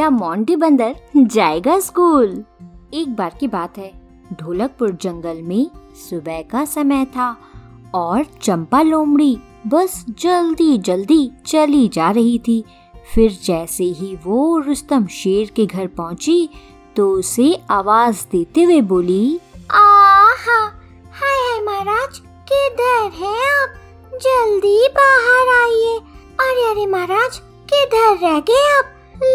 क्या मोंटी बंदर जाएगा स्कूल? एक बार की बात है। ढोलकपुर जंगल में सुबह का समय था और चंपा लोमड़ी बस जल्दी जल्दी चली जा रही थी। फिर जैसे ही वो रुस्तम शेर के घर पहुँची तो उसे आवाज़ देते हुए बोली, आहा! हाय हाय महाराज, किधर है आप? जल्दी बाहर आइए। अरे अरे महाराज, किधर रह गए आप?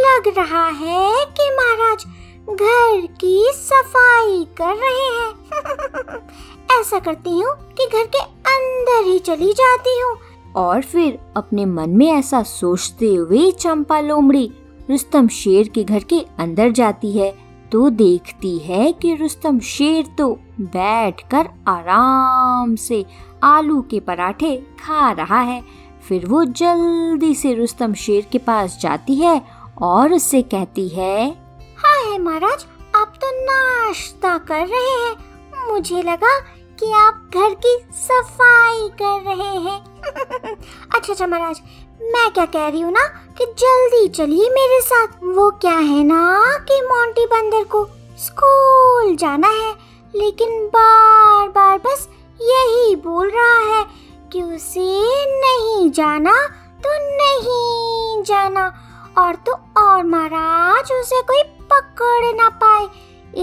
लग रहा है कि महाराज घर की सफ़ाई कर रहे हैं। ऐसा करती हूँ कि घर के अंदर ही चली जाती हूँ। और फिर अपने मन में ऐसा सोचते हुए चंपा लोमड़ी रुस्तम शेर के घर के अंदर जाती है तो देखती है कि रुस्तम शेर तो बैठकर आराम से आलू के पराठे खा रहा है। फिर वो जल्दी से रुस्तम शेर के पास जाती है और उससे कहती है, हाय महाराज, आप तो नाश्ता कर रहे हैं। मुझे लगा कि आप घर की सफ़ाई कर रहे हैं। अच्छा अच्छा महाराज, मैं क्या कह रही हूँ ना कि जल्दी चलिए मेरे साथ। वो क्या है ना कि मोंटी बंदर को स्कूल जाना है, लेकिन बार बार बस यही बोल रहा है कि उसे नहीं जाना तो नहीं जाना। और तो और महाराज, उसे कोई पकड़ ना पाए।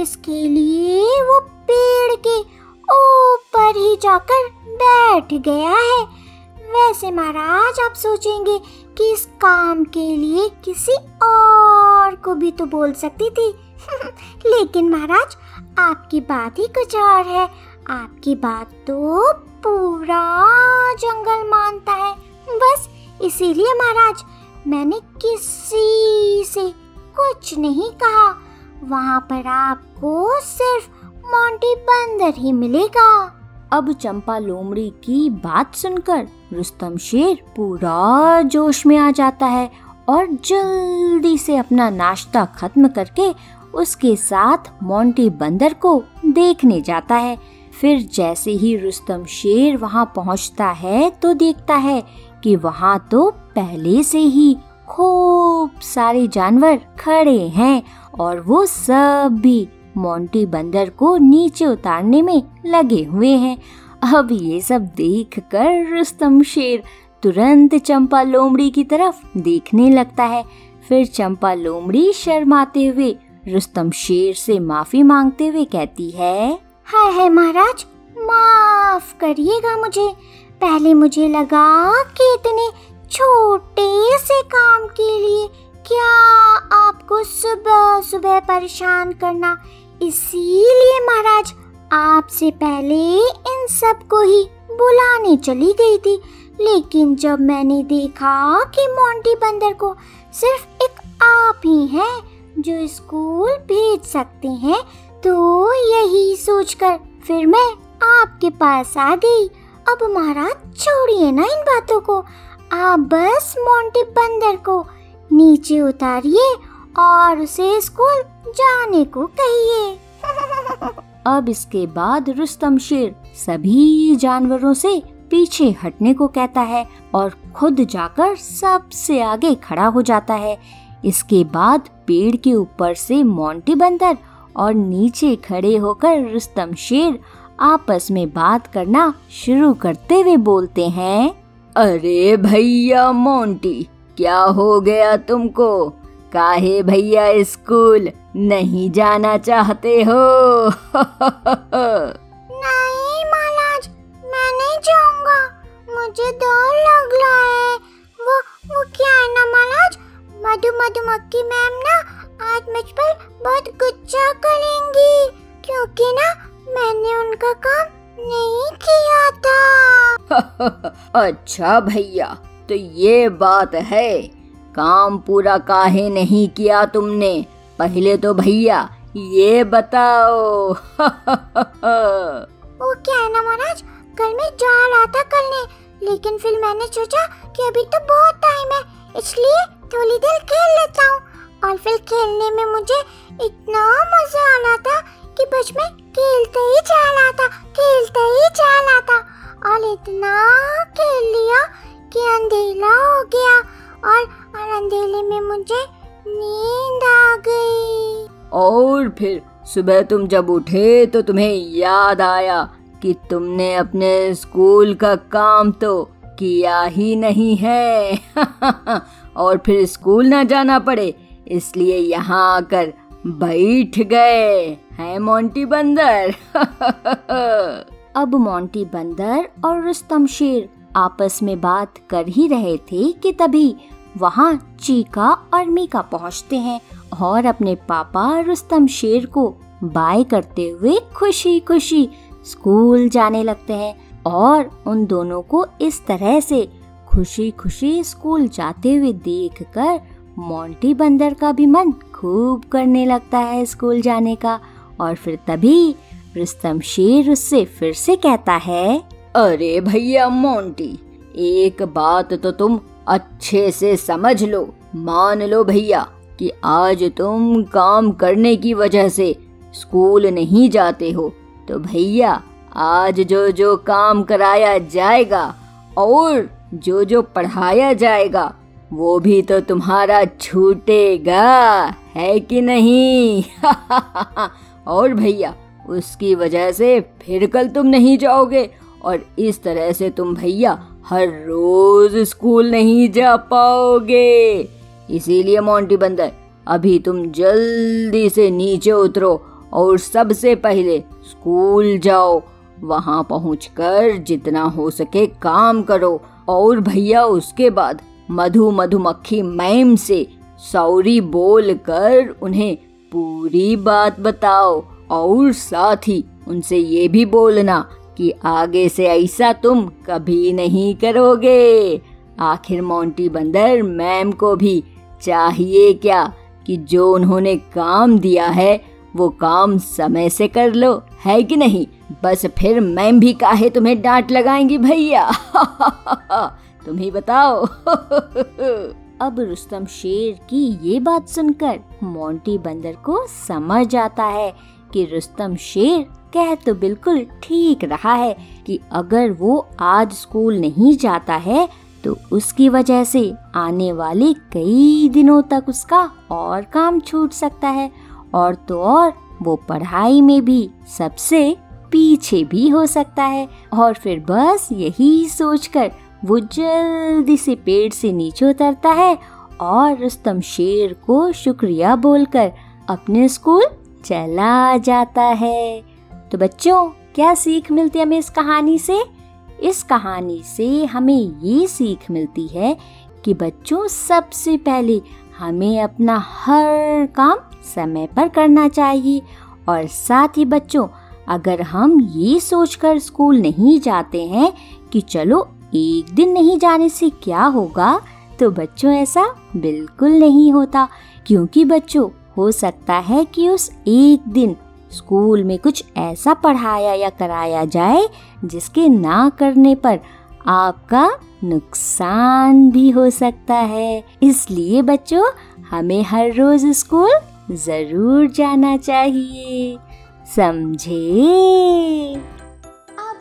इसके लिए वो पेड़ के ऊपर ही जाकर बैठ गया है। वैसे महाराज, आप सोचेंगे कि इस काम के लिए किसी और को भी तो बोल सकती थी। लेकिन महाराज, आपकी बात ही कुछ और है। आपकी बात तो पूरा जंगल मानता है। बस इसीलिए महाराज मैंने किसी से कुछ नहीं कहा। वहाँ पर आपको सिर्फ़ मोंटी बंदर ही मिलेगा। अब चंपा लोमड़ी की बात सुनकर रुस्तम शेर पूरा जोश में आ जाता है और जल्दी से अपना नाश्ता खत्म करके उसके साथ मोंटी बंदर को देखने जाता है। फिर जैसे ही रुस्तम शेर वहाँ पहुँचता है तो देखता है कि वहाँ तो पहले से ही खूब सारे जानवर खड़े हैं और वो सब भी मोंटी बंदर को नीचे उतारने में लगे हुए हैं। अब ये सब देख कर रुस्तम शेर तुरंत चंपा लोमड़ी की तरफ़ देखने लगता है। फिर चंपा लोमड़ी शर्माते हुए रुस्तम शेर से माफ़ी मांगते हुए कहती है, हाय हाय महाराज, माफ़ करिएगा मुझे। पहले मुझे लगा कि इतने छोटे से काम के लिए क्या आपको सुबह सुबह परेशान करना। इसीलिए महाराज, आपसे पहले इन सबको ही बुलाने चली गई थी। लेकिन जब मैंने देखा कि मोंटी बंदर को सिर्फ़ एक आप ही हैं जो स्कूल भेज सकते हैं तो यही सोचकर फिर मैं आपके पास आ गई। अब महाराज छोड़िए ना इन बातों को। आप बस मोंटी बंदर को नीचे उतारिए और उसे स्कूल जाने को कहिए। अब इसके बाद रुस्तम शेर सभी जानवरों से पीछे हटने को कहता है और खुद जाकर सबसे आगे खड़ा हो जाता है। इसके बाद पेड़ के ऊपर से मोंटी बंदर और नीचे खड़े होकर रुस्तम शेर आपस में बात करना शुरू करते हुए बोलते हैं, अरे भैया मोंटी, क्या हो गया तुमको? काहे भैया स्कूल नहीं जाना चाहते हो? नहीं महाराज, मैं नहीं जाऊँगा। मुझे डर लग रहा है। वो वो क्या है ना महाराज? मधु मधुमक्खी मैम ना आज मुझ पर बहुत गुस्सा करेंगी। क्योंकि ना मैंने उनका काम नहीं किया था। अच्छा भैया तो ये बात है। काम पूरा काहे नहीं किया तुमने? पहले तो भैया ये बताओ। वो क्या है ना महाराज कल मैं जा रहा था करने लेकिन फिर मैंने सोचा कि अभी तो बहुत टाइम है इसलिए थोड़ी देर खेल लेता हूँ। और फिर खेलने में मुझे इतना मज़ा आ रहा था कि बस मैं खेलते ही जा रहा था खेलते ही जा रहा था। और इतना खेल लिया कि अंधेरा हो गया और, और अंधेरे में मुझे नींद आ गई। और फिर सुबह तुम जब उठे तो तुम्हें याद आया कि तुमने अपने स्कूल का काम तो किया ही नहीं है। और फिर स्कूल ना जाना पड़े इसलिए यहाँ आकर बैठ गए। हैं मोंटी बंदर। अब मोंटी बंदर और रुस्तम शेर आपस में बात कर ही रहे थे कि तभी वहाँ चीका और मीका पहुँचते हैं और अपने पापा रुस्तम शेर को बाय करते हुए खुशी खुशी स्कूल जाने लगते हैं और उन दोनों को इस तरह से खुशी खुशी स्कूल जाते हुए देखकर मोंटी बंदर का भी मन खूब करने लगता है स्कूल जाने का। और फिर तभी रुस्तम शेर उससे फिर से कहता है, अरे भैया मोंटी, एक बात तो तुम अच्छे से समझ लो। मान लो भैया कि आज तुम काम करने की वजह से स्कूल नहीं जाते हो तो भैया आज जो जो काम कराया जाएगा और जो जो पढ़ाया जाएगा, वो भी तो तुम्हारा छूटेगा, है कि नहीं? और भैया, उसकी वजह से फिर कल तुम नहीं जाओगे, और इस तरह से तुम भैया हर रोज स्कूल नहीं जा पाओगे। इसीलिए मोंटी बंदर, अभी तुम जल्दी से नीचे उतरो और सबसे पहले स्कूल जाओ। वहाँ पहुँचकर जितना हो सके काम करो और भैया, उसके बाद मधु मधुमक्खी मैम से सौरी बोल कर उन्हें पूरी बात बताओ और साथ ही उनसे ये भी बोलना कि आगे से ऐसा तुम कभी नहीं करोगे। आखिर मोंटी बंदर, मैम को भी चाहिए क्या कि जो उन्होंने काम दिया है, वो काम समय से कर लो, है कि नहीं? बस फिर मैम भी काहे तुम्हें डांट लगाएँगी भैया? तुम ही बताओ। अब रुस्तम शेर की ये बात सुनकर मोंटी बंदर को समझ आता है कि रुस्तम शेर कह तो बिल्कुल ठीक रहा है कि अगर वो आज स्कूल नहीं जाता है तो उसकी वजह से आने वाले कई दिनों तक उसका और काम छूट सकता है और तो और वो पढ़ाई में भी सबसे पीछे भी हो सकता है और फिर बस यही सोचकर वो जल्दी से पेड़ से नीचे उतरता है और रुस्तम शेर को शुक्रिया बोलकर अपने स्कूल चला जाता है। तो बच्चों, क्या सीख मिलती है हमें इस कहानी से? इस कहानी से हमें ये सीख मिलती है कि बच्चों, सबसे पहले हमें अपना हर काम समय पर करना चाहिए और साथ ही बच्चों, अगर हम ये सोचकर स्कूल नहीं जाते हैं कि चलो एक दिन नहीं जाने से क्या होगा? तो बच्चों, ऐसा बिल्कुल नहीं होता, क्योंकि बच्चों, हो सकता है कि उस एक दिन स्कूल में कुछ ऐसा पढ़ाया या कराया जाए, जिसके ना करने पर आपका नुकसान भी हो सकता है। इसलिए बच्चों, हमें हर रोज स्कूल ज़रूर जाना चाहिए। समझे?